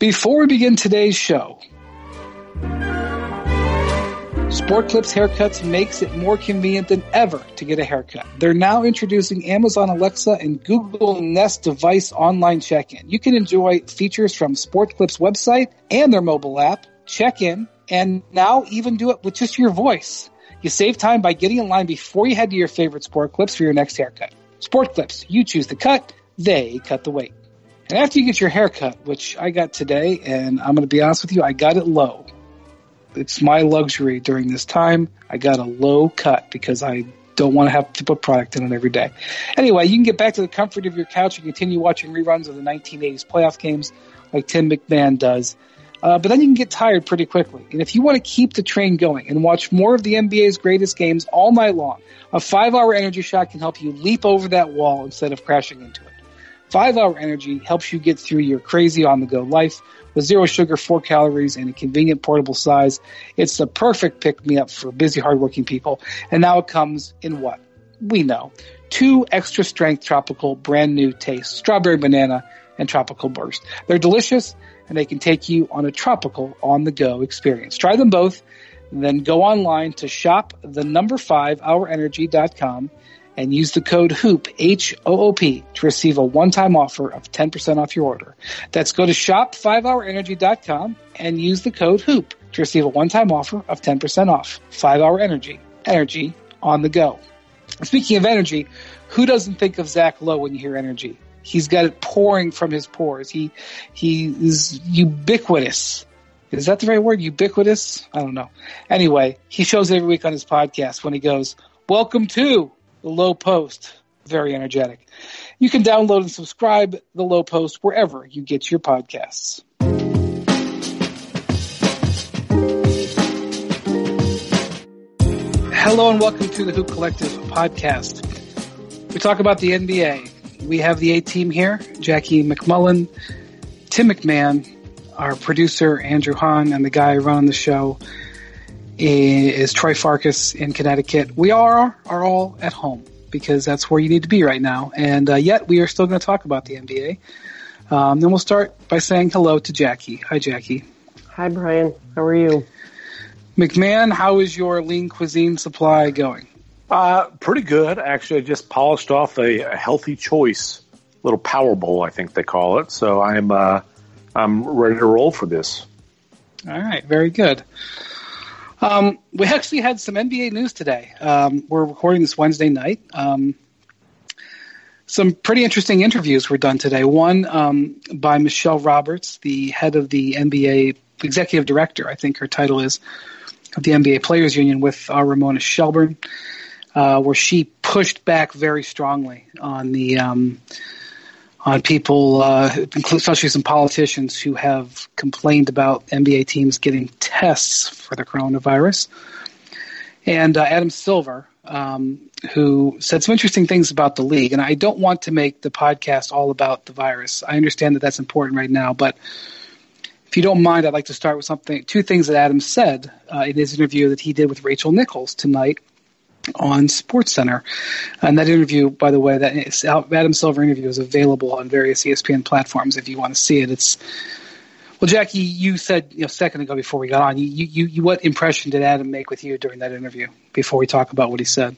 Before we begin today's show, Sport Clips Haircuts makes it more convenient than ever to get a haircut. They're now introducing Amazon Alexa and Google Nest device online check-in. You can enjoy features from Sport Clips website and their mobile app, check in, and now even do it with just your voice. You save time by getting in line before you head to your favorite Sport Clips for your next haircut. Sport Clips, you choose the cut, they cut the wait. And after you get your haircut, which I got today, and I'm going to be honest with you, I got it low it's my luxury during this time. I got a low cut because I don't want to have to put product in it every day. Anyway, you can get back to the comfort of your couch and continue watching reruns of the 1980s playoff games like Tim MacMahon does. Uh, but then you can get tired pretty quickly. And if you want to keep the train going and watch more of the NBA's greatest games all night long, a five hour energy shot can help you leap over that wall instead of crashing into it. Five hour energy helps you get through your crazy on the go life with zero sugar, four calories, and a convenient portable size. It's the perfect pick me up for busy, hardworking people. And now it comes in what? We know. Two extra strength tropical brand new tastes, strawberry banana and tropical burst. They're delicious and they can take you on a tropical on the go experience. Try them both. Then go online to shop the number five hourenergy.com and use the code HOOP, H-O-O-P, to receive a one-time offer of 10% off your order. That's go to shop5hourenergy.com and use the code HOOP to receive a one-time offer of 10% off. 5-Hour Energy. Energy on the go. Speaking of energy, who doesn't think of Zach Lowe when you hear energy? He's got it pouring from his pores. He, he is ubiquitous. Is that the right word? Ubiquitous? I don't know. Anyway, he shows every week on his podcast when he goes, welcome to the Lowe Post. Very energetic. You can download and subscribe the Lowe Post wherever you get your podcasts. Hello and welcome to the Hoop Collective podcast. We talk about the NBA. We have the A team here, Jackie MacMullan, Tim MacMahon, our producer, Andrew Hahn, and the guy running the show, is Troy Farkas in Connecticut. We are are all at home because that's where you need to be right now. And uh, yet we are still going to talk about the NBA. Um, then we'll start by saying hello to Jackie. Hi, Jackie. Hi, Brian. How are you? MacMahon, how is your lean cuisine supply going? Uh, pretty good. Actually, I just polished off a, a healthy choice, little power bowl, I think they call it. So I'm, uh, I'm ready to roll for this. All right. Very good. Um, we actually had some NBA news today. Um, we're recording this Wednesday night. Um, some pretty interesting interviews were done today. One um, by Michele Roberts, the head of the NBA executive director, I think her title is, of the NBA Players Union, with uh, Ramona Shelburne, uh, where she pushed back very strongly on the um, on people, uh, especially some politicians who have complained about NBA teams getting tests for the coronavirus. And uh, Adam Silver, um, who said some interesting things about the league. And I don't want to make the podcast all about the virus. I understand that that's important right now, but if you don't mind, I'd like to start with something, two things that Adam said uh, in his interview that he did with Rachel Nichols tonight on SportsCenter. And that interview, by the way, that Adam Silver interview is available on various ESPN platforms if you want to see it. It's well, Jackie, you said you know, a second ago before we got on, you, you, you, what impression did Adam make with you during that interview? Before we talk about what he said.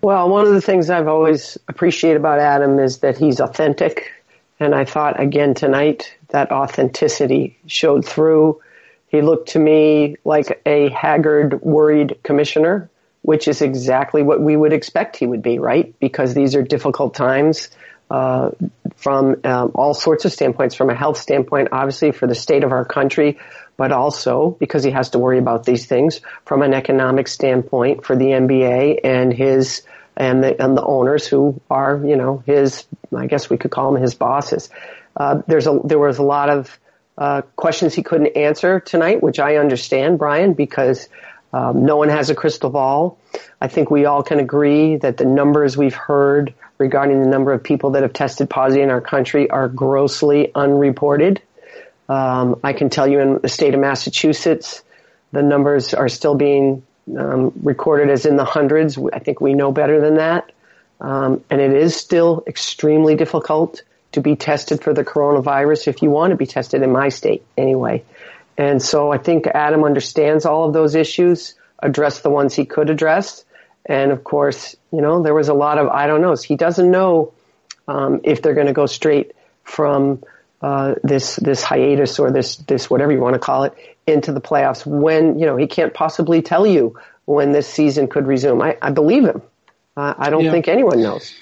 Well, one of the things I've always appreciated about Adam is that he's authentic, and I thought again tonight that authenticity showed through. He looked to me like a haggard, worried commissioner which is exactly what we would expect he would be, right? Because these are difficult times uh, from um, all sorts of standpoints, from a health standpoint, obviously for the state of our country, but also because he has to worry about these things from an economic standpoint for the NBA and his and the and the owners who are, you know, his. I guess we could call them his bosses. Uh, there's a there was a lot of uh, questions he couldn't answer tonight, which I understand, Brian, because um, no one has a crystal ball. I think we all can agree that the numbers we've heard regarding the number of people that have tested positive in our country are grossly unreported. Um, I can tell you in the state of Massachusetts, the numbers are still being um, recorded as in the hundreds. I think we know better than that. Um, and it is still extremely difficult to be tested for the coronavirus if you want to be tested in my state anyway. And so I think Adam understands all of those issues, addressed the ones he could address. And of course, you know, there was a lot of I don't know. He doesn't know um, if they're going to go straight from uh, this this hiatus or this this whatever you want to call it into the playoffs. When you know he can't possibly tell you when this season could resume. I, I believe him. Uh, I don't yeah. think anyone knows.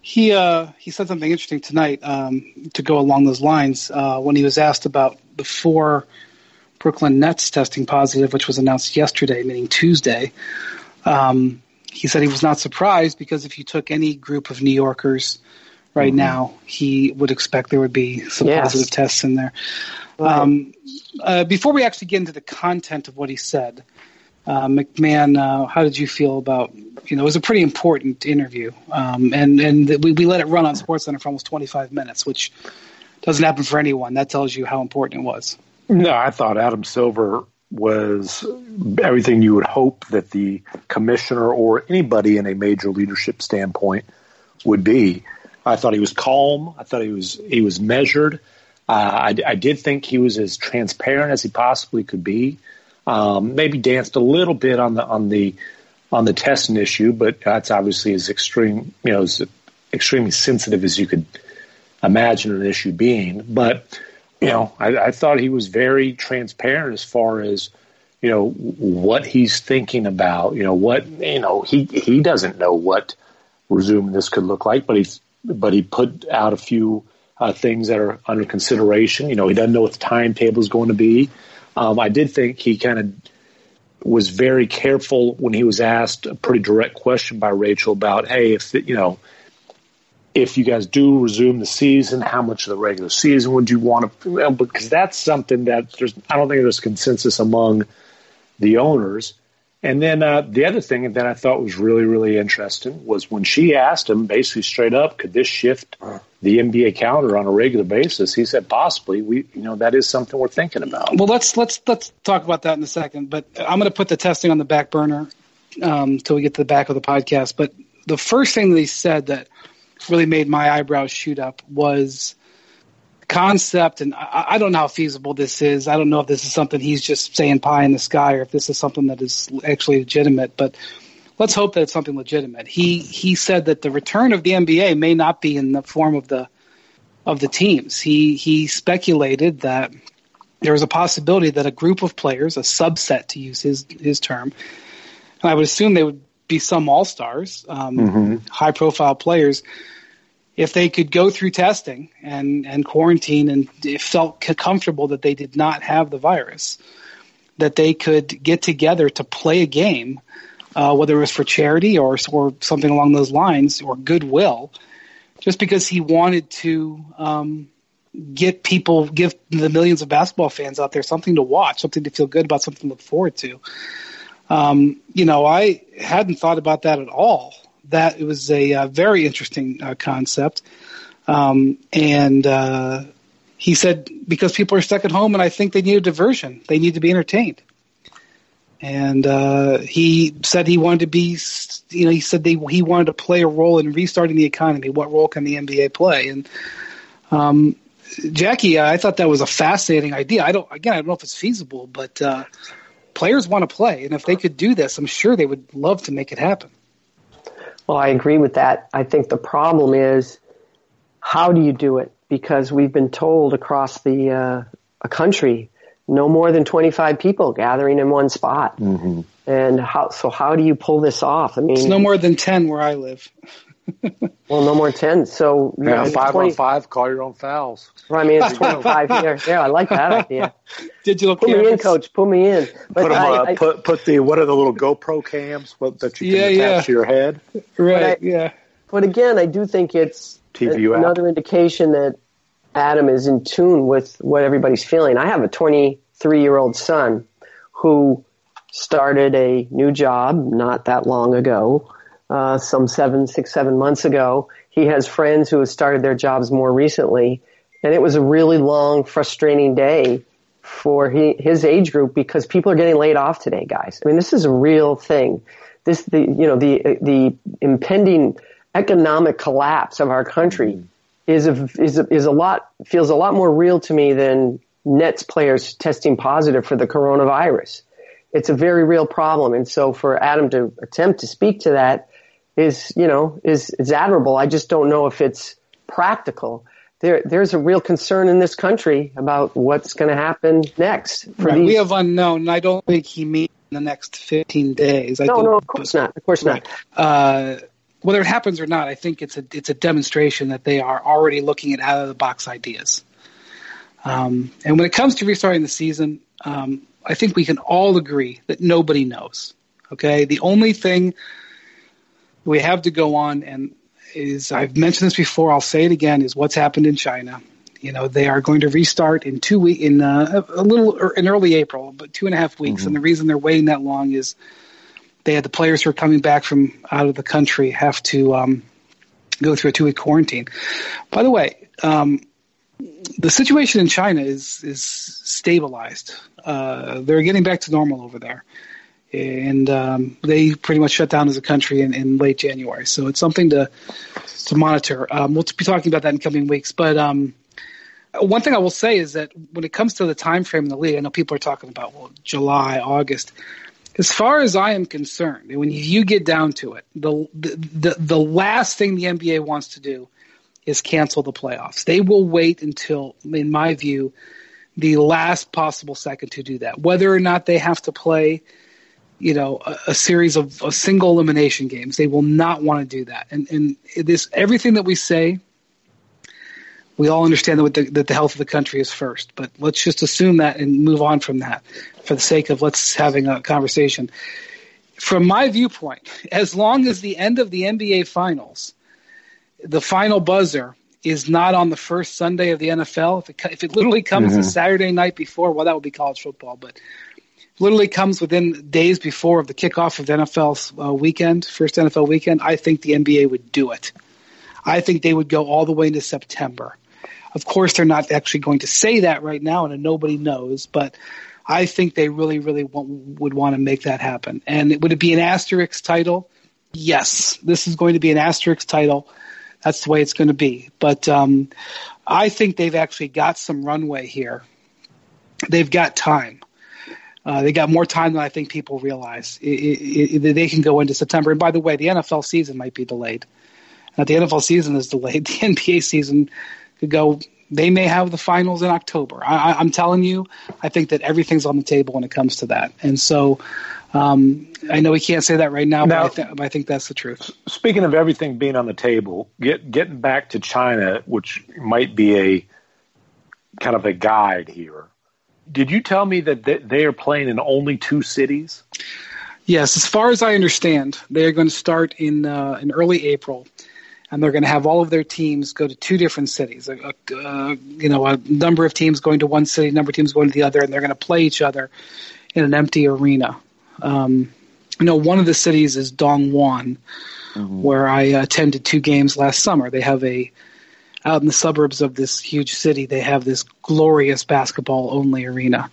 He uh, he said something interesting tonight um, to go along those lines uh, when he was asked about the four Brooklyn Nets testing positive, which was announced yesterday, meaning Tuesday. Um, he said he was not surprised because if you took any group of New Yorkers right mm-hmm. now, he would expect there would be some yes. positive tests in there. Right. Um, uh, before we actually get into the content of what he said, uh, MacMahon, uh, how did you feel about? You know, it was a pretty important interview, um, and and we, we let it run on SportsCenter for almost 25 minutes, which doesn't happen for anyone. That tells you how important it was. No, I thought Adam Silver was everything you would hope that the commissioner or anybody in a major leadership standpoint would be. I thought he was calm. I thought he was he was measured. Uh, I, I, did think he was as transparent as he possibly could be. Um, maybe danced a little bit on the on the on the testing issue, but that's obviously as extreme, you know, as extremely sensitive as you could imagine an issue being. But you know, I, I thought he was very transparent as far as you know what he's thinking about. You know what you know he he doesn't know what resuming this could look like, but he's but he put out a few uh, things that are under consideration. You know, he doesn't know what the timetable is going to be. Um, I did think he kind of was very careful when he was asked a pretty direct question by Rachel about, hey, if you know, if you guys do resume the season, how much of the regular season would you want to? Because that's something that there's, I don't think there's consensus among the owners. And then uh, the other thing that I thought was really, really interesting was when she asked him basically straight up, could this shift the NBA calendar on a regular basis? He said possibly. We, you know, that is something we're thinking about. Well, let's let's let's talk about that in a second. But I'm going to put the testing on the back burner um, until we get to the back of the podcast. But the first thing that he said that really made my eyebrows shoot up was concept, and I, I, don't know how feasible this is. I don't know if this is something he's just saying pie in the sky or if this is something that is actually legitimate. But let's hope that it's something legitimate. He he said that the return of the NBA may not be in the form of the of the teams. He he speculated that there was a possibility that a group of players, a subset to use his his term, and I would assume they would be some all stars, um, mm-hmm. high profile players if they could go through testing and, and quarantine and felt comfortable that they did not have the virus, that they could get together to play a game, uh, whether it was for charity or, or something along those lines or goodwill, just because he wanted to um, get people, give the millions of basketball fans out there something to watch, something to feel good about, something to look forward to. Um, you know, I hadn't thought about that at all that it was a uh, very interesting uh, concept. Um, and uh, he said because people are stuck at home, and I think they need a diversion. They need to be entertained. And uh, he said he wanted to be, you know, he said they, he wanted to play a role in restarting the economy. What role can the NBA play? And um, Jackie, I thought that was a fascinating idea. I don't, again, I don't know if it's feasible, but uh, players want to play, and if they could do this, I'm sure they would love to make it happen. Well, I agree with that. I think the problem is how do you do it? Because we've been told across the uh, a country no more than 25 people gathering in one spot. Mm-hmm. And how, so how do you pull this off? I mean, it's no more than 10 where I live. well, no more 10. So, yeah, know, five 20, on five, call your own fouls. Right, I mean, it's 25 here. Yeah, I like that idea. Digital Put cameras. me in, coach. Put me in. But put, them, I, uh, I, put, put the, what are the little GoPro cams that you can yeah, attach yeah. to your head? Right, I, yeah. But again, I do think it's TV another app. indication that Adam is in tune with what everybody's feeling. I have a 23 year old son who started a new job not that long ago uh, some seven, six, seven months ago. He has friends who have started their jobs more recently, and it was a really long, frustrating day for he, his age group because people are getting laid off today, guys. I mean, this is a real thing. This, the, you know, the, the impending economic collapse of our country is a, is a, is a lot feels a lot more real to me than Nets players testing positive for the coronavirus. It's a very real problem, and so for Adam to attempt to speak to that is you know is is admirable. I just don't know if it's practical. There, there's a real concern in this country about what's going to happen next. Right. We have unknown, and I don't think he means in the next 15 days. I no, no, of course not. Of course right. not. Uh, whether it happens or not, I think it's a it's a demonstration that they are already looking at out of the box ideas. Um, and when it comes to restarting the season, um, I think we can all agree that nobody knows. Okay, the only thing we have to go on and is I've mentioned this before. I'll say it again: is what's happened in China. You know, they are going to restart in two weeks, in uh, a little er, in early April, but two and a half weeks. Mm-hmm. And the reason they're waiting that long is they had the players who are coming back from out of the country have to um, go through a two week quarantine. By the way, um, the situation in China is is stabilized. Uh, they're getting back to normal over there, and um, they pretty much shut down as a country in, in late January. So it's something to to monitor. Um, we'll be talking about that in coming weeks. But um, one thing I will say is that when it comes to the time frame in the league, I know people are talking about well July, August as far as I am concerned, when you get down to it, the, the the last thing the NBA wants to do is cancel the playoffs. They will wait until, in my view, the last possible second to do that. Whether or not they have to play, you know, a, a series of a single elimination games, they will not want to do that. And and this everything that we say we all understand that the, that the health of the country is first, but let's just assume that and move on from that for the sake of let's having a conversation. From my viewpoint, as long as the end of the NBA finals, the final buzzer is not on the first Sunday of the NFL, if it, if it literally comes mm-hmm. the Saturday night before, well, that would be college football, but literally comes within days before of the kickoff of the NFL uh, weekend, first NFL weekend, I think the NBA would do it. I think they would go all the way into September. Of course, they're not actually going to say that right now, and nobody knows. But I think they really, really want, would want to make that happen. And would it be an asterisk title? Yes, this is going to be an asterisk title. That's the way it's going to be. But um, I think they've actually got some runway here. They've got time. Uh, they got more time than I think people realize. It, it, it, they can go into September. And by the way, the NFL season might be delayed. Now, the NFL season is delayed. The NBA season could go. They may have the finals in October. I, am telling you, I think that everything's on the table when it comes to that. And so, um, I know we can't say that right now, now but, I th- but, I think that's the truth. Speaking of everything being on the table, get, getting back to China, which might be a kind of a guide here. Did you tell me that they are playing in only two cities? Yes, as far as I understand, they are going to start in uh, in early April and they're going to have all of their teams go to two different cities. A, a, you know, a number of teams going to one city, a number of teams going to the other, and they're going to play each other in an empty arena. Um, you know, one of the cities is Dongguan, mm-hmm. where I attended two games last summer. They have a out in the suburbs of this huge city. They have this glorious basketball only arena.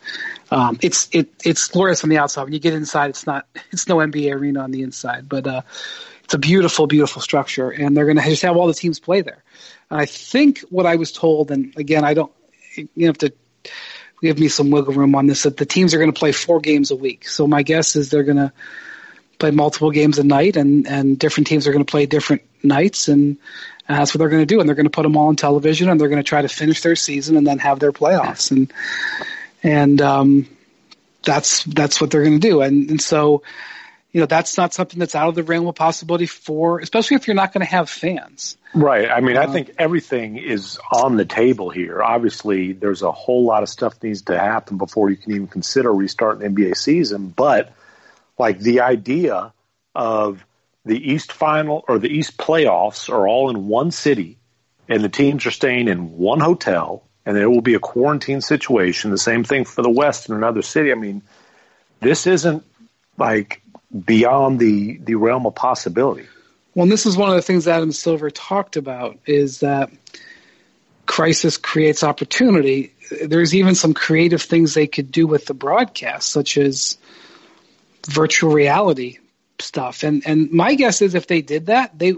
Um, it's it it's glorious on the outside. When you get inside, it's not it's no NBA arena on the inside, but uh, it's a beautiful, beautiful structure, and they're going to just have all the teams play there. And I think what I was told, and again, I don't, you have to give me some wiggle room on this, that the teams are going to play four games a week. So my guess is they're going to play multiple games a night, and and different teams are going to play different nights, and, and that's what they're going to do. And they're going to put them all on television, and they're going to try to finish their season and then have their playoffs, and and um, that's that's what they're going to do. And and so you know that's not something that's out of the realm of possibility for especially if you're not going to have fans right i mean uh, i think everything is on the table here obviously there's a whole lot of stuff needs to happen before you can even consider restarting the nba season but like the idea of the east final or the east playoffs are all in one city and the teams are staying in one hotel and there will be a quarantine situation the same thing for the west in another city i mean this isn't like beyond the the realm of possibility. Well, and this is one of the things Adam Silver talked about is that crisis creates opportunity. There's even some creative things they could do with the broadcast, such as virtual reality stuff. And and my guess is if they did that, they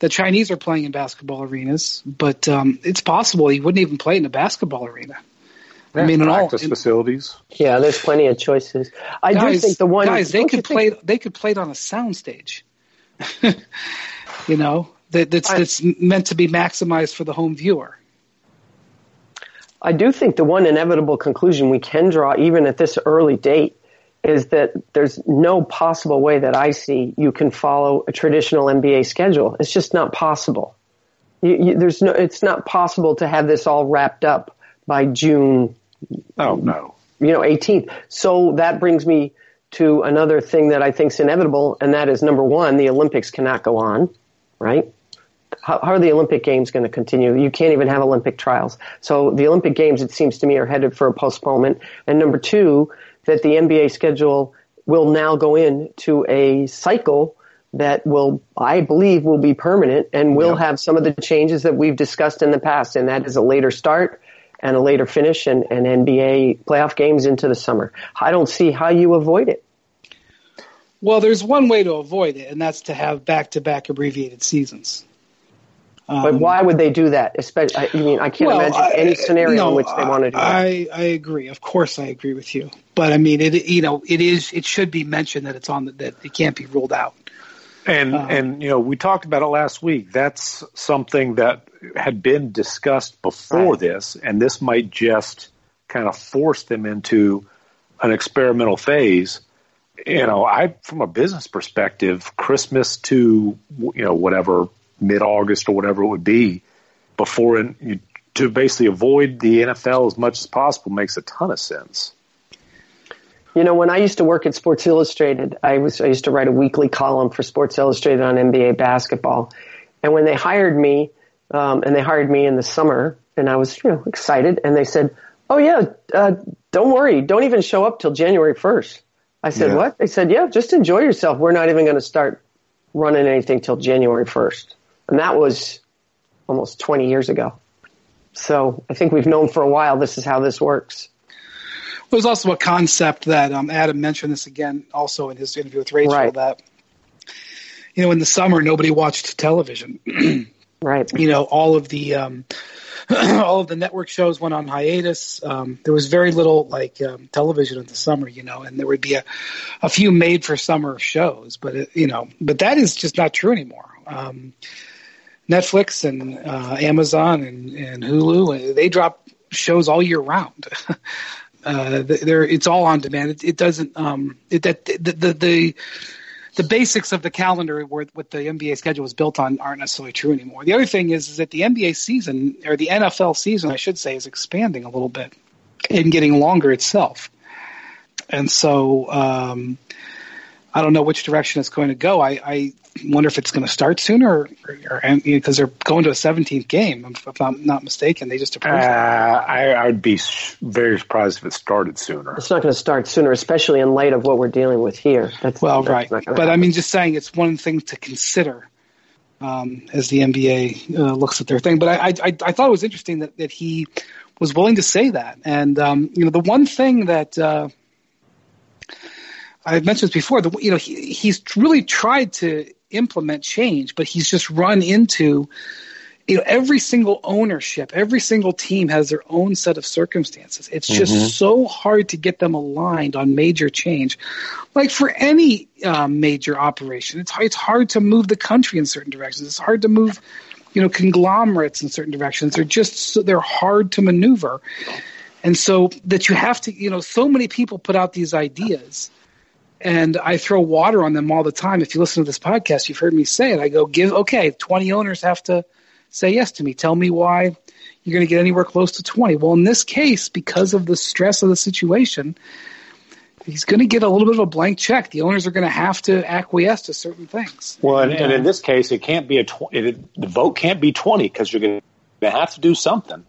The Chinese are playing in basketball arenas, but um, it's possible he wouldn't even play in a basketball arena. Yeah, I mean, in practice all, in, facilities. Yeah, there's plenty of choices. I guys, do think the one guys they could play. They could play it on a soundstage. you know that that's, I, that's meant to be maximized for the home viewer. I do think the one inevitable conclusion we can draw, even at this early date, is that there's no possible way that I see you can follow a traditional NBA schedule. It's just not possible. You, you, there's no, it's not possible to have this all wrapped up by June. Oh no. You know, 18th. So that brings me to another thing that I think is inevitable, and that is number one, the Olympics cannot go on, right? how, how are the Olympic Games going to continue? You can't even have Olympic trials. So the Olympic Games, it seems to me, are headed for a postponement. And number two, that the NBA schedule will now go into a cycle that will, I believe, will be permanent and will have some of the changes that we've discussed in the past, and that is a later start and a later finish and, and NBA playoff games into the summer. I don't see how you avoid it. Well, there's one way to avoid it, and that's to have back-to-back abbreviated seasons. Um, but why would they do that? Especially, I mean, I can't well, imagine any scenario no, in which they want to do I, that. I agree. Of course, I agree with you. But I mean, it you know, it is it should be mentioned that it's on the, that it can't be ruled out. And um, and you know, we talked about it last week. That's something that had been discussed before right. this, and this might just kind of force them into an experimental phase. You know, I from a business perspective, Christmas to you know whatever mid August or whatever it would be before in, to basically avoid the NFL as much as possible makes a ton of sense. You know, when I used to work at Sports Illustrated, I was I used to write a weekly column for Sports Illustrated on NBA basketball, and when they hired me, um, and they hired me in the summer, and I was you know excited, and they said, "Oh yeah, uh, don't worry, don't even show up till January 1st. I said, yeah. "What?" They said, "Yeah, just enjoy yourself. We're not even going to start running anything till January 1st." And that was almost 20 years ago. So I think we've known for a while this is how this works. There's also a concept that um, Adam mentioned this again also in his interview with Rachel right. that, you know, in the summer, nobody watched television. right. You know, all of the, um, all of the network shows went on hiatus. Um, there was very little like um, television in the summer, you know, and there would be a, a few made for summer shows, but it, you know, but that is just not true anymore. Um, Netflix and uh, Amazon and, and Hulu, they drop shows all year round. uh, it's all on demand. It, it doesn't, um, it, that, the, the, the, the basics of the calendar where what the NBA schedule was built on aren't necessarily true anymore. The other thing is, is that the NBA season or the NFL season, I should say, is expanding a little bit and getting longer itself. And so, um, I don't know which direction it's going to go. I, I wonder if it's going to start sooner, or because they're going to a 17th game, if I'm not mistaken. They just approved. Uh, I, I would be very surprised if it started sooner. It's not going to start sooner, especially in light of what we're dealing with here. That's, well, that's right, but happen. I mean, just saying, it's one thing to consider. Um, as the NBA uh, looks at their thing, but I, I, I thought it was interesting that, that he was willing to say that, and um, you know, the one thing that uh, I've mentioned this before. The, you know, he, he's really tried to implement change, but he's just run into, you know, every single ownership, every single team has their own set of circumstances. It's just mm-hmm. so hard to get them aligned on major change. Like for any um, major operation, it's it's hard to move the country in certain directions. It's hard to move, you know, conglomerates in certain directions. They're just they're hard to maneuver. And so that you have to, you know, so many people put out these ideas and I throw water on them all the time. If you listen to this podcast, you've heard me say it. I go, give okay, twenty owners have to say yes to me. Tell me why you're going to get anywhere close to twenty. Well, in this case, because of the stress of the situation, he's going to get a little bit of a blank check. The owners are going to have to acquiesce to certain things. Well, and, and in this case, it can't be a tw- it, the vote can't be twenty because you're going to have to do something,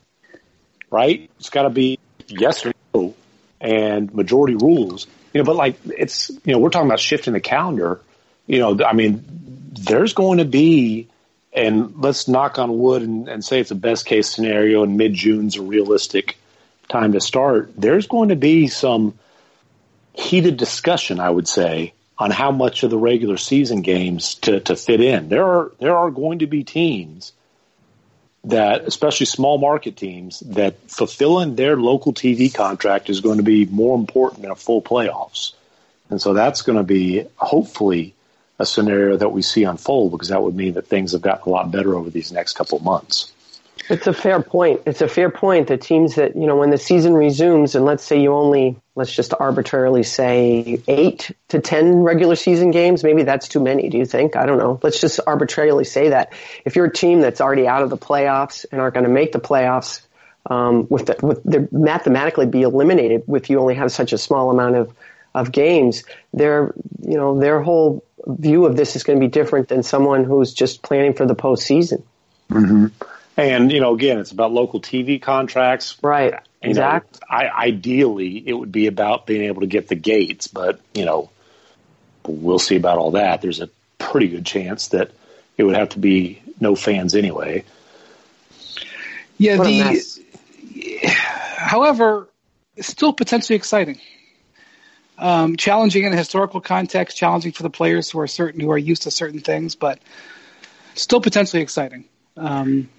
right? It's got to be yes or no, and majority rules. You know, but like it's you know we're talking about shifting the calendar. You know, I mean, there's going to be, and let's knock on wood and, and say it's a best case scenario, and mid June's a realistic time to start. There's going to be some heated discussion, I would say, on how much of the regular season games to, to fit in. There are there are going to be teams that, especially small market teams, that fulfilling their local TV contract is going to be more important than a full playoffs. And so that's going to be hopefully a scenario that we see unfold because that would mean that things have gotten a lot better over these next couple of months. It's a fair point. It's a fair point. The teams that, you know, when the season resumes and let's say you only, let's just arbitrarily say eight to 10 regular season games, maybe that's too many, do you think? I don't know. Let's just arbitrarily say that. If you're a team that's already out of the playoffs and aren't going to make the playoffs, um, with the, with the mathematically be eliminated if you only have such a small amount of, of games, their, you know, their whole view of this is going to be different than someone who's just planning for the postseason. Mm-hmm. And you know, again, it's about local TV contracts, right? exactly. Know, I, ideally, it would be about being able to get the gates, but you know, we'll see about all that. There's a pretty good chance that it would have to be no fans anyway. Yeah. What the however, still potentially exciting. Um, challenging in a historical context, challenging for the players who are certain who are used to certain things, but still potentially exciting. Um,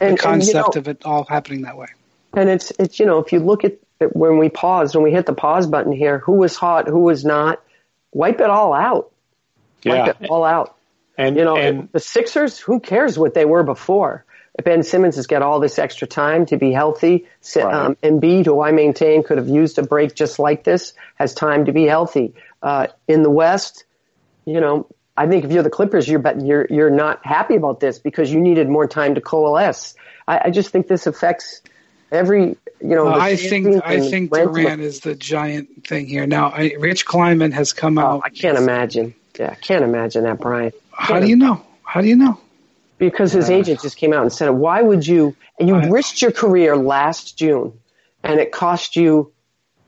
and, the concept and, you know, of it all happening that way. And it's it's you know if you look at it when we paused when we hit the pause button here, who was hot, who was not, wipe it all out. Wipe yeah. it all out. And you know and, the Sixers, who cares what they were before? Ben Simmons has got all this extra time to be healthy. Right. Um, Embiid, who I maintain could have used a break just like this, has time to be healthy. Uh, in the West, you know, I think if you're the Clippers, you're you're you're not happy about this because you needed more time to coalesce. I, I just think this affects every you know. Uh, I think I think Durant is the giant thing here. Now, I, Rich Kleiman has come oh, out. I can't imagine. Yeah, I can't imagine that, Brian. How do you know? How do you know? Because his uh, agent just came out and said, "Why would you?" And you I, risked your career last June, and it cost you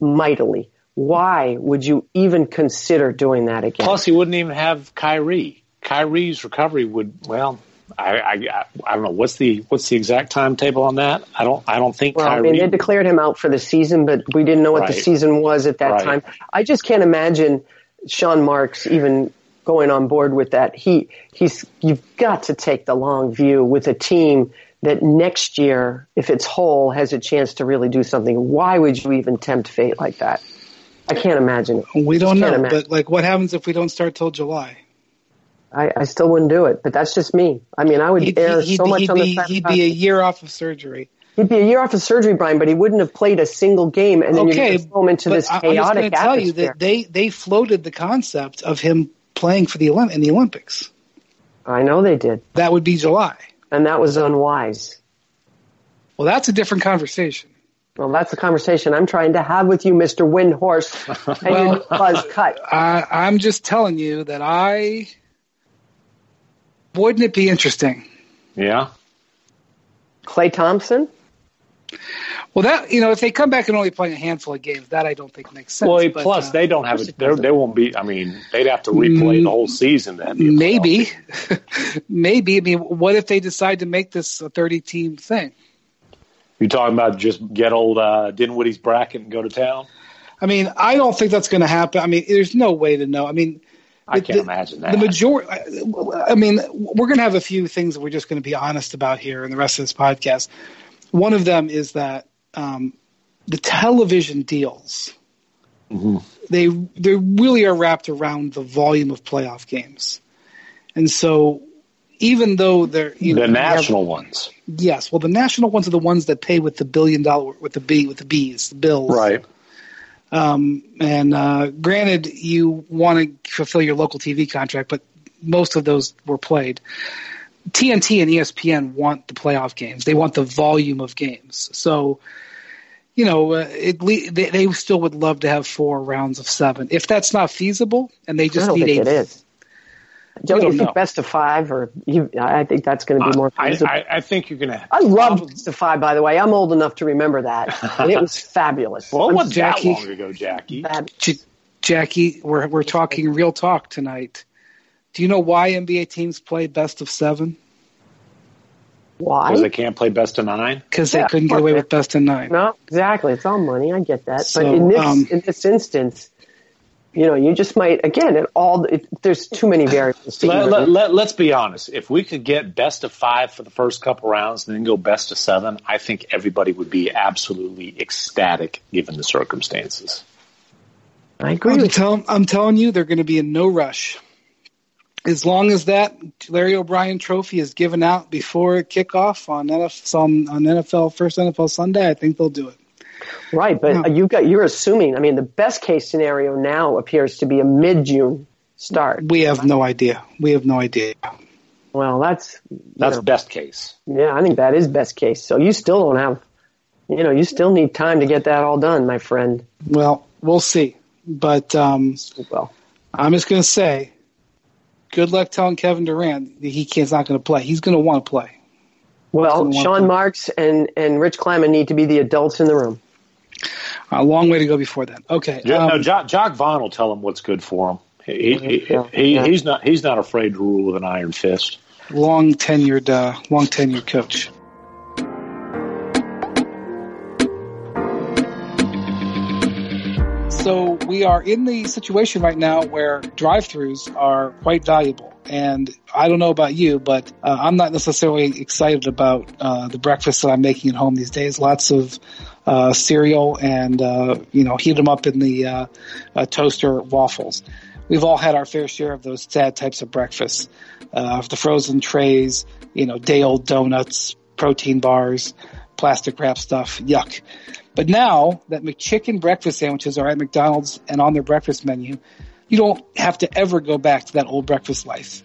mightily why would you even consider doing that again? Plus, he wouldn't even have Kyrie. Kyrie's recovery would well. I, I I don't know what's the what's the exact timetable on that. I don't I don't think. Well, Kyrie, I mean, they declared him out for the season, but we didn't know what right. the season was at that right. time. I just can't imagine Sean Marks even going on board with that. He he's you've got to take the long view with a team that next year, if it's whole, has a chance to really do something. Why would you even tempt fate like that? I can't imagine it. We don't know, imagine. but like, what happens if we don't start till July? I, I still wouldn't do it, but that's just me. I mean, I would he'd, err he'd, so much he'd on the He'd be a year off of surgery. He'd be a year off of surgery, Brian, but he wouldn't have played a single game, and then okay, you throw him into this chaotic I'm just tell you that they they floated the concept of him playing for the Olymp- in the Olympics. I know they did. That would be July, and that was unwise. Well, that's a different conversation. Well, that's the conversation I'm trying to have with you, Mr. Windhorst. And well, buzz cut. I, I'm just telling you that I wouldn't it be interesting? Yeah. Klay Thompson? Well, that you know, if they come back and only play a handful of games, that I don't think makes sense. Well, but, plus uh, they don't have it. They won't be. I mean, they'd have to replay the whole season then. Maybe, maybe. I mean, what if they decide to make this a thirty-team thing? You talking about just get old uh, Dinwiddie's bracket and go to town? I mean, I don't think that's going to happen. I mean, there's no way to know. I mean, I can't the, imagine that. The majority. I mean, we're going to have a few things that we're just going to be honest about here in the rest of this podcast. One of them is that um, the television deals. Mm-hmm. They they really are wrapped around the volume of playoff games, and so even though they're you the know, national have, ones. Yes, well, the national ones are the ones that pay with the billion dollar with the B with the B's, the bills. Right. Um, and uh, granted, you want to fulfill your local TV contract, but most of those were played. TNT and ESPN want the playoff games. They want the volume of games. So, you know, uh, it, they, they still would love to have four rounds of seven. If that's not feasible, and they just need a don't, don't you think know. best of five, or you? I think that's going to be more feasible. I, I, I think you're going to. I love best of five. By the way, I'm old enough to remember that, and it was fabulous. well, it wasn't that long ago, Jackie. J- Jackie, we're we're talking real talk tonight. Do you know why NBA teams play best of seven? Why? Because they can't play best of nine. Because yeah, they couldn't get away with best of nine. No, exactly. It's all money. I get that. So, but in this um, in this instance, you know, you just might again. It all it, there's too many variables. To let, let, let, let's be honest. If we could get best of five for the first couple rounds and then go best of seven, I think everybody would be absolutely ecstatic given the circumstances. I agree. I'm, tell, I'm telling you, they're going to be in no rush. As long as that Larry O'Brien trophy is given out before kickoff on NFL, on, on NFL first NFL Sunday, I think they'll do it. Right, but you got you're assuming. I mean, the best case scenario now appears to be a mid June start. We have no idea. We have no idea. Well, that's that's know, best case. Yeah, I think that is best case. So you still don't have, you know, you still need time to get that all done, my friend. Well, we'll see. But um, well, I'm just going to say, good luck telling Kevin Durant that he can't not going to play. He's going to want to play. Well, Sean Marks and and Rich Kleiman need to be the adults in the room. A long way to go before that. Okay. Yeah, um, no, Jock, Jacque Vaughn will tell him what's good for him. He, he, yeah, he, yeah. he's not he's not afraid to rule with an iron fist. Long tenured, uh, long tenured coach. So we are in the situation right now where drive-throughs are quite valuable. And I don't know about you, but uh, I'm not necessarily excited about uh, the breakfast that I'm making at home these days. Lots of uh, cereal and uh, you know heat them up in the uh, uh, toaster waffles. We've all had our fair share of those sad types of breakfasts, uh, the frozen trays, you know, day old donuts, protein bars, plastic wrap stuff. Yuck. But now that McChicken breakfast sandwiches are at McDonald's and on their breakfast menu, you don't have to ever go back to that old breakfast life.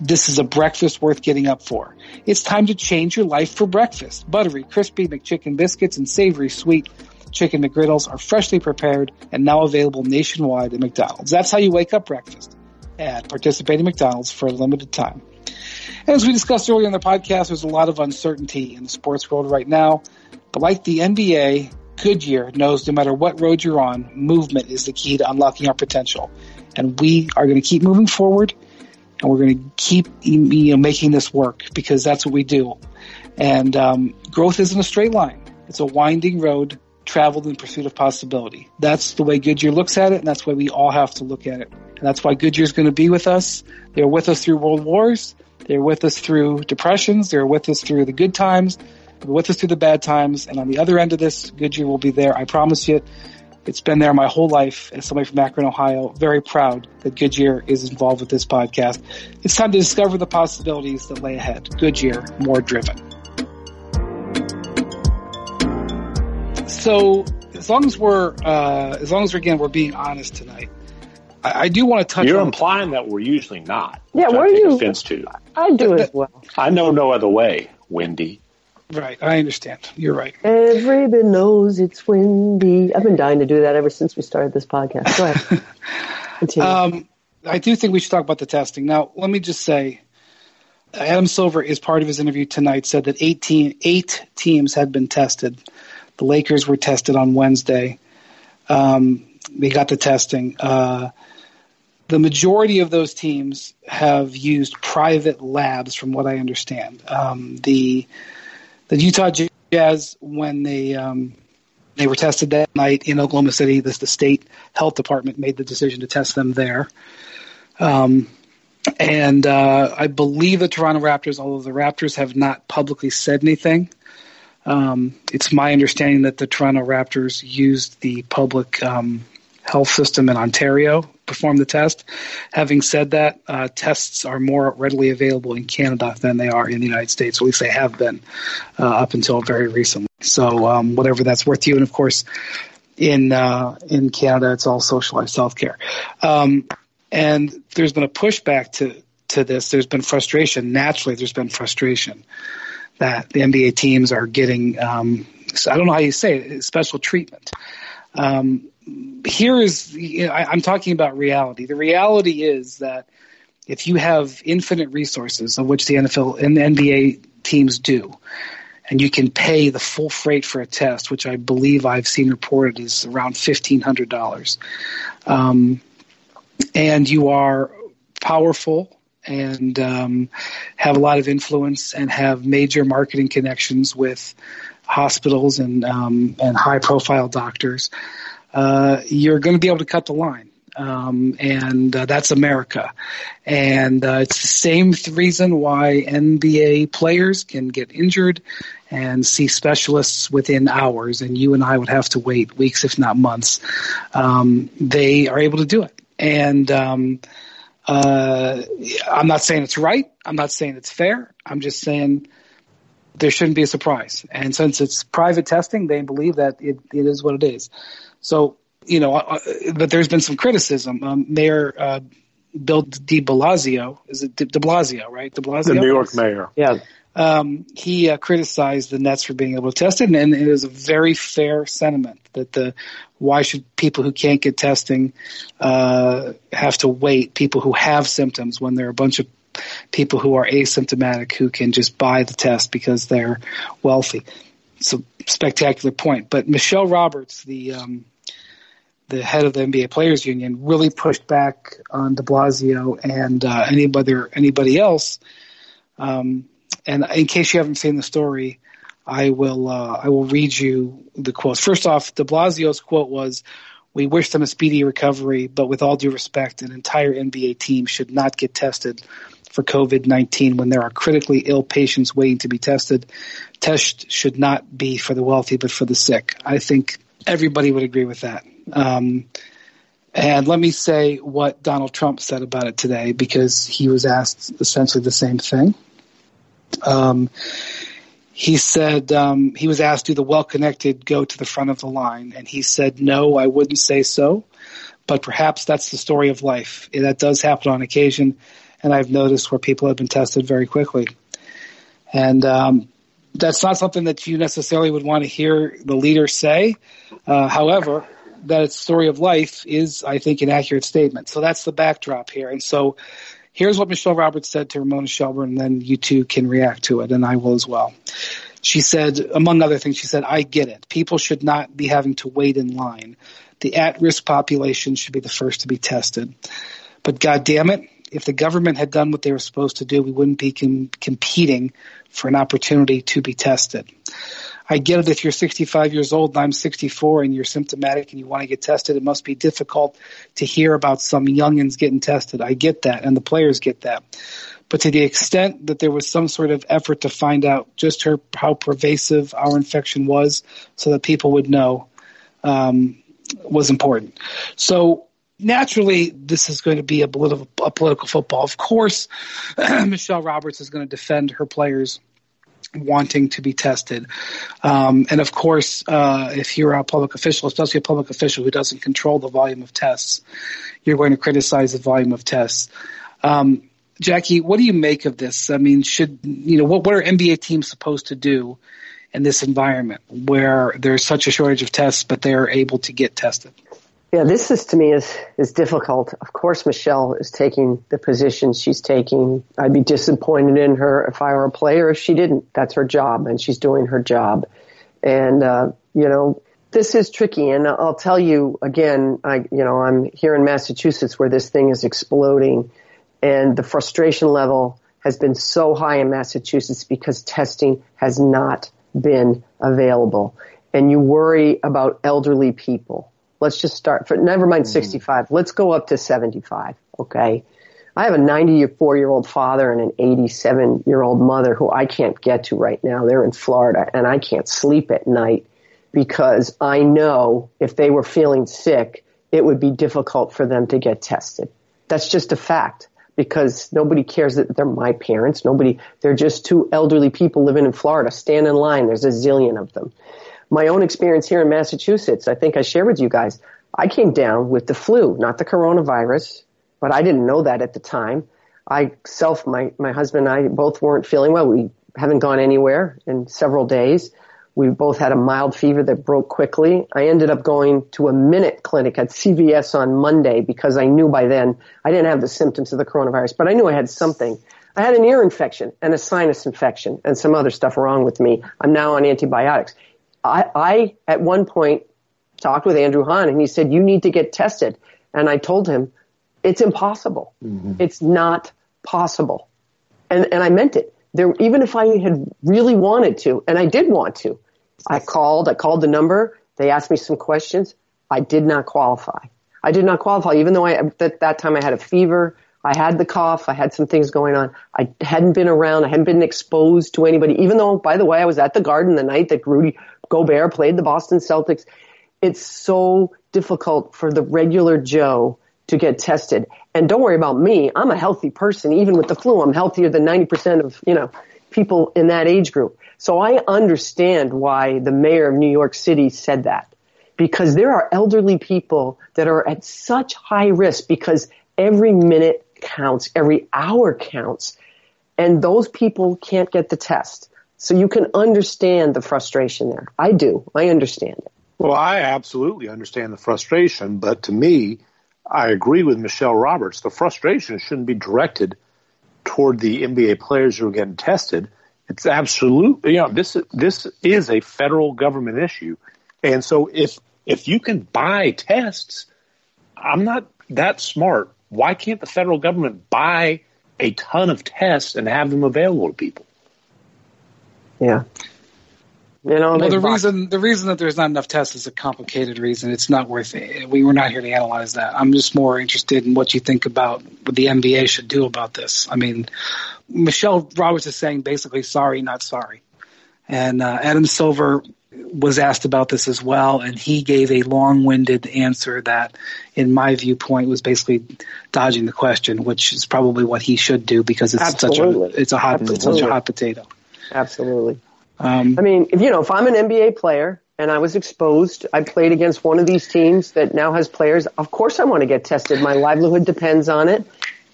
This is a breakfast worth getting up for. It's time to change your life for breakfast. Buttery, crispy McChicken biscuits and savory sweet chicken McGriddles are freshly prepared and now available nationwide at McDonald's. That's how you wake up breakfast at participating McDonald's for a limited time. As we discussed earlier in the podcast, there's a lot of uncertainty in the sports world right now. But like the NBA, Goodyear knows no matter what road you're on, movement is the key to unlocking our potential. And we are going to keep moving forward and we're going to keep you know making this work because that's what we do. And um, growth isn't a straight line; it's a winding road traveled in pursuit of possibility. That's the way Goodyear looks at it, and that's why we all have to look at it. And that's why Goodyear's going to be with us. They're with us through world wars. They're with us through depressions. They're with us through the good times. They're with us through the bad times. And on the other end of this, Goodyear will be there. I promise you. It's been there my whole life as somebody from Akron, Ohio. Very proud that Goodyear is involved with this podcast. It's time to discover the possibilities that lay ahead. Goodyear, more driven. So, as long as we're, uh, as long as again we're being honest tonight, I, I do want to touch. You're on implying that we're usually not. Yeah, where are you? Offense to. I do as well. I know no other way, Wendy. Right, I understand. You're right. Everybody knows it's windy. I've been dying to do that ever since we started this podcast. Go ahead. Um, I do think we should talk about the testing. Now, let me just say, Adam Silver, is part of his interview tonight, said that 18, eight teams had been tested. The Lakers were tested on Wednesday. Um, they got the testing. Uh, the majority of those teams have used private labs, from what I understand. Um, the the Utah Jazz when they um, they were tested that night in Oklahoma City. This the state health department made the decision to test them there. Um, and uh, I believe the Toronto Raptors, although the Raptors have not publicly said anything, um, it's my understanding that the Toronto Raptors used the public um, health system in Ontario perform the test. Having said that, uh, tests are more readily available in Canada than they are in the United States. At least they have been uh, up until very recently. So um, whatever that's worth to you, and of course, in uh, in Canada, it's all socialized healthcare. Um, and there's been a pushback to to this. There's been frustration. Naturally, there's been frustration that the NBA teams are getting. Um, I don't know how you say it, special treatment. Um, here is you know, I, am talking about reality. The reality is that if you have infinite resources, of which the NFL and the NBA teams do, and you can pay the full freight for a test, which I believe I've seen reported is around fifteen hundred dollars, um, and you are powerful and um, have a lot of influence and have major marketing connections with hospitals and um, and high profile doctors uh, you're going to be able to cut the line. Um, and uh, that's America. And uh, it's the same reason why NBA players can get injured and see specialists within hours, and you and I would have to wait weeks, if not months. Um, they are able to do it. And um, uh, I'm not saying it's right. I'm not saying it's fair. I'm just saying there shouldn't be a surprise. And since it's private testing, they believe that it, it is what it is. So, you know, uh, but there's been some criticism. Um, Mayor uh, Bill de Blasio, is it de, de Blasio, right? De Blasio? The New York mayor. Yeah. Um, he uh, criticized the Nets for being able to test it, and, and it is a very fair sentiment that the why should people who can't get testing uh, have to wait? People who have symptoms when there are a bunch of people who are asymptomatic who can just buy the test because they're wealthy. It's a spectacular point. But Michele Roberts, the um, the head of the NBA Players Union, really pushed back on De Blasio and uh, anybody anybody else. Um, and in case you haven't seen the story, I will uh, I will read you the quotes. First off, De Blasio's quote was, "We wish them a speedy recovery, but with all due respect, an entire NBA team should not get tested for COVID 19 when there are critically ill patients waiting to be tested. Tests should not be for the wealthy, but for the sick. I think everybody would agree with that. Um, and let me say what Donald Trump said about it today because he was asked essentially the same thing. Um, he said um, he was asked, "Do the well-connected go to the front of the line?" And he said, "No, I wouldn't say so, but perhaps that's the story of life. That does happen on occasion, and I've noticed where people have been tested very quickly. And um, that's not something that you necessarily would want to hear the leader say. Uh, however, that story of life is, I think, an accurate statement. So that's the backdrop here. And so here's what Michele Roberts said to Ramona Shelburne, and then you two can react to it, and I will as well. She said, among other things, she said, I get it. People should not be having to wait in line. The at risk population should be the first to be tested. But God damn it, if the government had done what they were supposed to do, we wouldn't be com- competing for an opportunity to be tested. I get it if you're 65 years old and I'm 64 and you're symptomatic and you want to get tested, it must be difficult to hear about some youngins getting tested. I get that and the players get that. But to the extent that there was some sort of effort to find out just her, how pervasive our infection was so that people would know, um, was important. So naturally, this is going to be a political, a political football. Of course, Michele Roberts is going to defend her players wanting to be tested. Um, and of course, uh, if you're a public official, especially a public official who doesn't control the volume of tests, you're going to criticize the volume of tests. Um, Jackie, what do you make of this? I mean, should you know what, what are NBA teams supposed to do in this environment where there's such a shortage of tests, but they're able to get tested? Yeah, this is to me is is difficult. Of course, Michele is taking the position she's taking. I'd be disappointed in her if I were a player if she didn't. That's her job, and she's doing her job. And uh, you know, this is tricky. And I'll tell you again. I you know I'm here in Massachusetts where this thing is exploding, and the frustration level has been so high in Massachusetts because testing has not been available, and you worry about elderly people Let's just start for never mind mm-hmm. 65. Let's go up to 75. Okay. I have a 94 year old father and an 87 year old mother who I can't get to right now. They're in Florida and I can't sleep at night because I know if they were feeling sick, it would be difficult for them to get tested. That's just a fact because nobody cares that they're my parents. Nobody, they're just two elderly people living in Florida. Stand in line. There's a zillion of them my own experience here in Massachusetts, I think I shared with you guys, I came down with the flu, not the coronavirus, but I didn't know that at the time. I self, my, my husband and I both weren't feeling well. We haven't gone anywhere in several days. We both had a mild fever that broke quickly. I ended up going to a minute clinic at CVS on Monday because I knew by then I didn't have the symptoms of the coronavirus, but I knew I had something. I had an ear infection and a sinus infection and some other stuff wrong with me. I'm now on antibiotics. I, I at one point talked with Andrew Hahn and he said, you need to get tested. And I told him, it's impossible. Mm-hmm. It's not possible. And, and I meant it. There, even if I had really wanted to, and I did want to, I called, I called the number. They asked me some questions. I did not qualify. I did not qualify, even though I at that time I had a fever. I had the cough. I had some things going on. I hadn't been around. I hadn't been exposed to anybody, even though, by the way, I was at the garden the night that Rudy Gobert played the Boston Celtics. It's so difficult for the regular Joe to get tested. And don't worry about me. I'm a healthy person. Even with the flu, I'm healthier than 90% of, you know, people in that age group. So I understand why the mayor of New York City said that. Because there are elderly people that are at such high risk because every minute counts, every hour counts, and those people can't get the test. So you can understand the frustration there. I do. I understand it. Well, I absolutely understand the frustration, but to me, I agree with Michele Roberts. The frustration shouldn't be directed toward the NBA players who are getting tested. It's absolutely, You know, this this is a federal government issue, and so if if you can buy tests, I'm not that smart. Why can't the federal government buy a ton of tests and have them available to people? Yeah. You know, well, the reason the reason that there's not enough tests is a complicated reason. It's not worth it. We were not here to analyze that. I'm just more interested in what you think about what the NBA should do about this. I mean, Michele Roberts is saying basically sorry, not sorry, and uh, Adam Silver was asked about this as well, and he gave a long-winded answer that, in my viewpoint, was basically dodging the question, which is probably what he should do because it's Absolutely. such a it's a hot it's such a hot potato. Absolutely. Um, I mean, if you know, if I'm an NBA player and I was exposed, I played against one of these teams that now has players. Of course, I want to get tested. My livelihood depends on it.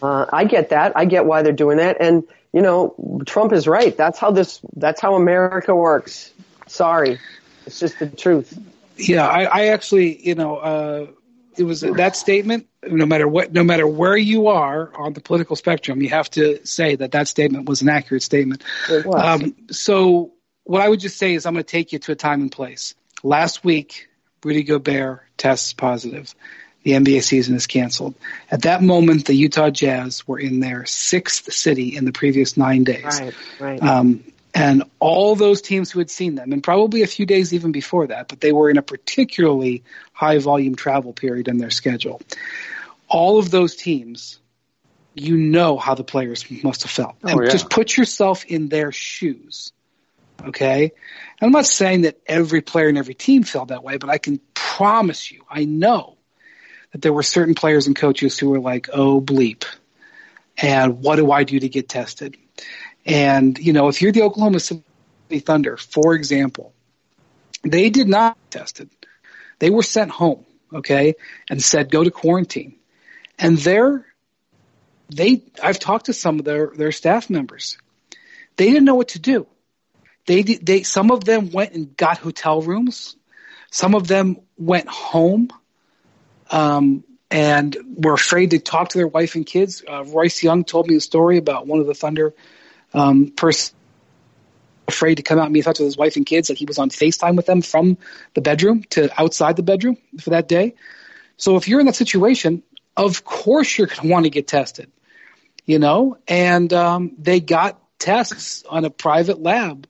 Uh, I get that. I get why they're doing that. And you know, Trump is right. That's how this. That's how America works. Sorry, it's just the truth. Yeah, I, I actually, you know, uh, it was that statement. No matter what, no matter where you are on the political spectrum, you have to say that that statement was an accurate statement. Um, so what I would just say is I'm going to take you to a time and place. Last week, Rudy Gobert tests positive. The NBA season is canceled. At that moment, the Utah Jazz were in their sixth city in the previous nine days. Right, right. Um, and all those teams who had seen them, and probably a few days even before that, but they were in a particularly high volume travel period in their schedule. All of those teams, you know how the players must have felt. Oh, and yeah. just put yourself in their shoes Okay. And I'm not saying that every player and every team felt that way, but I can promise you, I know that there were certain players and coaches who were like, oh, bleep. And what do I do to get tested? And, you know, if you're the Oklahoma City Thunder, for example, they did not tested. They were sent home, okay, and said go to quarantine. And they're, they, I've talked to some of their, their staff members. They didn't know what to do. They they some of them went and got hotel rooms. Some of them went home, um, and were afraid to talk to their wife and kids. Uh, Royce Young told me a story about one of the Thunder um, person afraid to come out and meet touch with his wife and kids. Like he was on FaceTime with them from the bedroom to outside the bedroom for that day. So if you're in that situation, of course you're going to want to get tested, you know. And um, they got tests on a private lab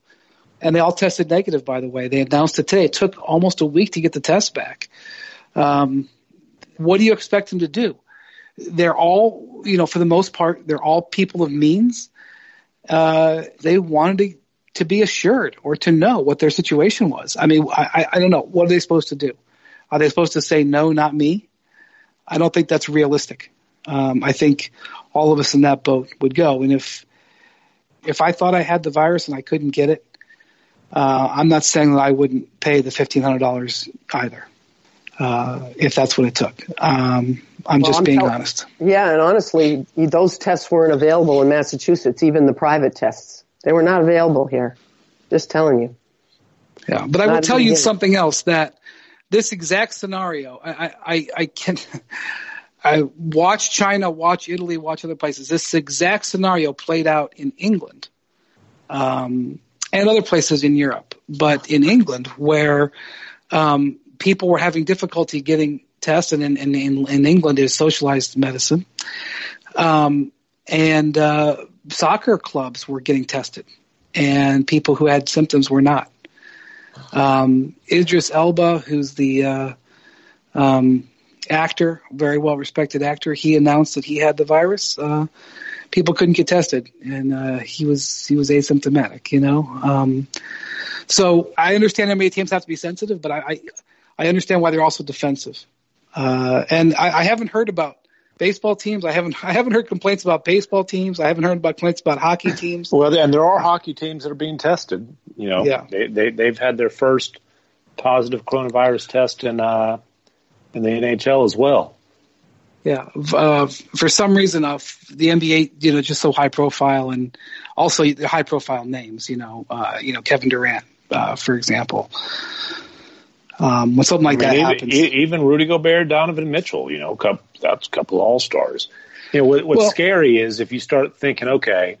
and they all tested negative. By the way, they announced it today. It took almost a week to get the test back. Um, what do you expect them to do? They're all, you know, for the most part, they're all people of means. Uh, they wanted to, to be assured or to know what their situation was. I mean, I, I don't know. What are they supposed to do? Are they supposed to say no, not me? I don't think that's realistic. Um, I think all of us in that boat would go. And if if I thought I had the virus and I couldn't get it, uh, I'm not saying that I wouldn't pay the fifteen hundred dollars either, uh, if that's what it took. Um, I'm well, just I'm being tell- honest. Yeah, and honestly, those tests weren't available in Massachusetts, even the private tests. They were not available here. Just telling you. Yeah, but I will tell you something else that this exact scenario, I, I, I can. I watch China, watch Italy, watch other places. This exact scenario played out in England. Um, and other places in Europe, but in England, where um, people were having difficulty getting tests, and in, in, in England is socialized medicine, um, and uh, soccer clubs were getting tested, and people who had symptoms were not. Um, Idris Elba, who's the uh, um, actor, very well respected actor, he announced that he had the virus. Uh, people couldn't get tested, and uh, he was he was asymptomatic. You know, um, so I understand how many teams have to be sensitive, but I I, I understand why they're also defensive. Uh, and I, I haven't heard about baseball teams. I haven't I haven't heard complaints about baseball teams. I haven't heard about complaints about hockey teams. well, and there are hockey teams that are being tested. You know, yeah. they, they they've had their first positive coronavirus test in uh, in the NHL as well. Yeah, uh, for some reason, uh, the NBA, you know, just so high profile, and also the high profile names, you know, uh, you know, Kevin Durant, uh, for example. Um, when something like I mean, that even, happens, even Rudy Gobert, Donovan Mitchell, you know, couple, that's a couple all stars. You know, what, what's well, scary is if you start thinking, okay,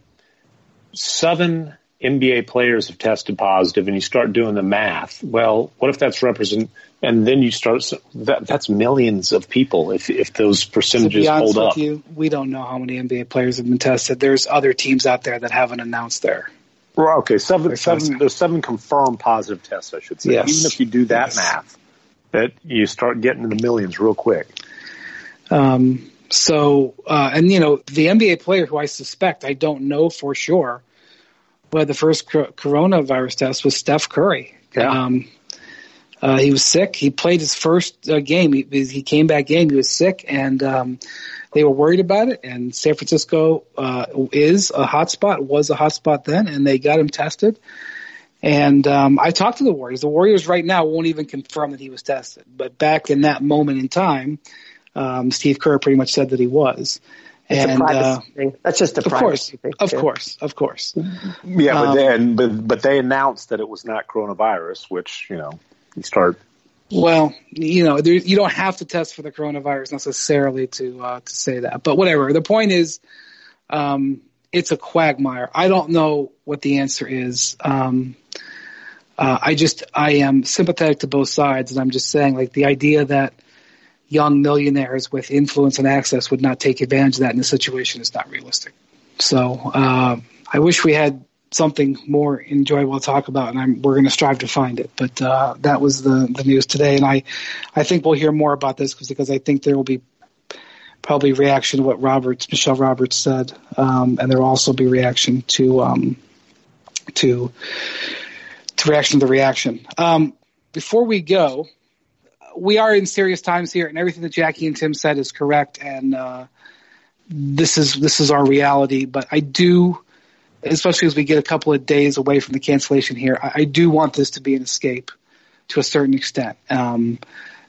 seven NBA players have tested positive, and you start doing the math. Well, what if that's represent? And then you start that that's millions of people if if those percentages hold up. You, we don't know how many NBA players have been tested. There's other teams out there that haven't announced their well, okay, seven, seven, there's seven confirmed positive tests, I should say. Yes. Even if you do that yes. math, that you start getting to the millions real quick. Um, so, uh, and you know, the NBA player who I suspect, I don't know for sure, but the first coronavirus test was Steph Curry. Yeah. Um, uh, he was sick. He played his first uh, game. He, he, came back game. He was sick, and um, they were worried about it, and San Francisco uh, is a hotspot, was a hotspot then, and they got him tested. And um, I talked to the Warriors. The Warriors right now won't even confirm that he was tested, but back in that moment in time, um, Steve Kerr pretty much said that he was. It's and, a privacy uh, thing. That's just a of course, thing. Of too. course, of course. Yeah, but, um, then, but but they announced that it was not coronavirus, which you know you start well, you know, there, you don't have to test for the coronavirus necessarily to uh, to say that, but whatever. The point is, um, it's a quagmire. I don't know what the answer is. Um, uh, I just I am sympathetic to both sides, and I'm just saying, like the idea that young millionaires with influence and access would not take advantage of that in this situation is not realistic. So uh, I wish we had something more enjoyable to talk about, and I'm, we're going to strive to find it. But uh, that was the the news today, and I I think we'll hear more about this because I think there will be probably reaction to what Roberts Michele Roberts said, um, and there will also be reaction to um, to to reaction to the reaction. Um, before we go, we are in serious times here, and everything that Jackie and Tim said is correct, and uh, this is this is our reality. But I do especially as we get a couple of days away from the cancellation here, I, I do want this to be an escape to a certain extent. Um,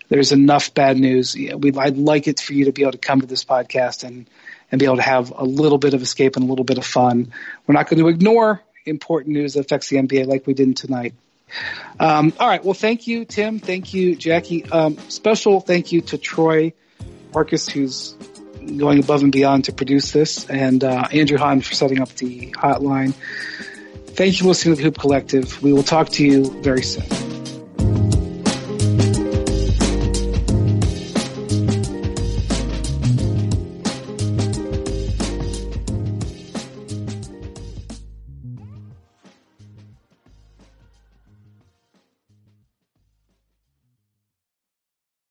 there's enough bad news. We'd, I'd like it for you to be able to come to this podcast and, and be able to have a little bit of escape and a little bit of fun. We're not going to ignore important news that affects the NBA like we did tonight. Um, all right. Well, thank you, Tim. Thank you, Jackie. Um, special thank you to Troy Marcus, who's going above and beyond to produce this, and uh, Andrew Hahn for setting up the hotline. Thank you for listening to the Hoop Collective. We will talk to you very soon.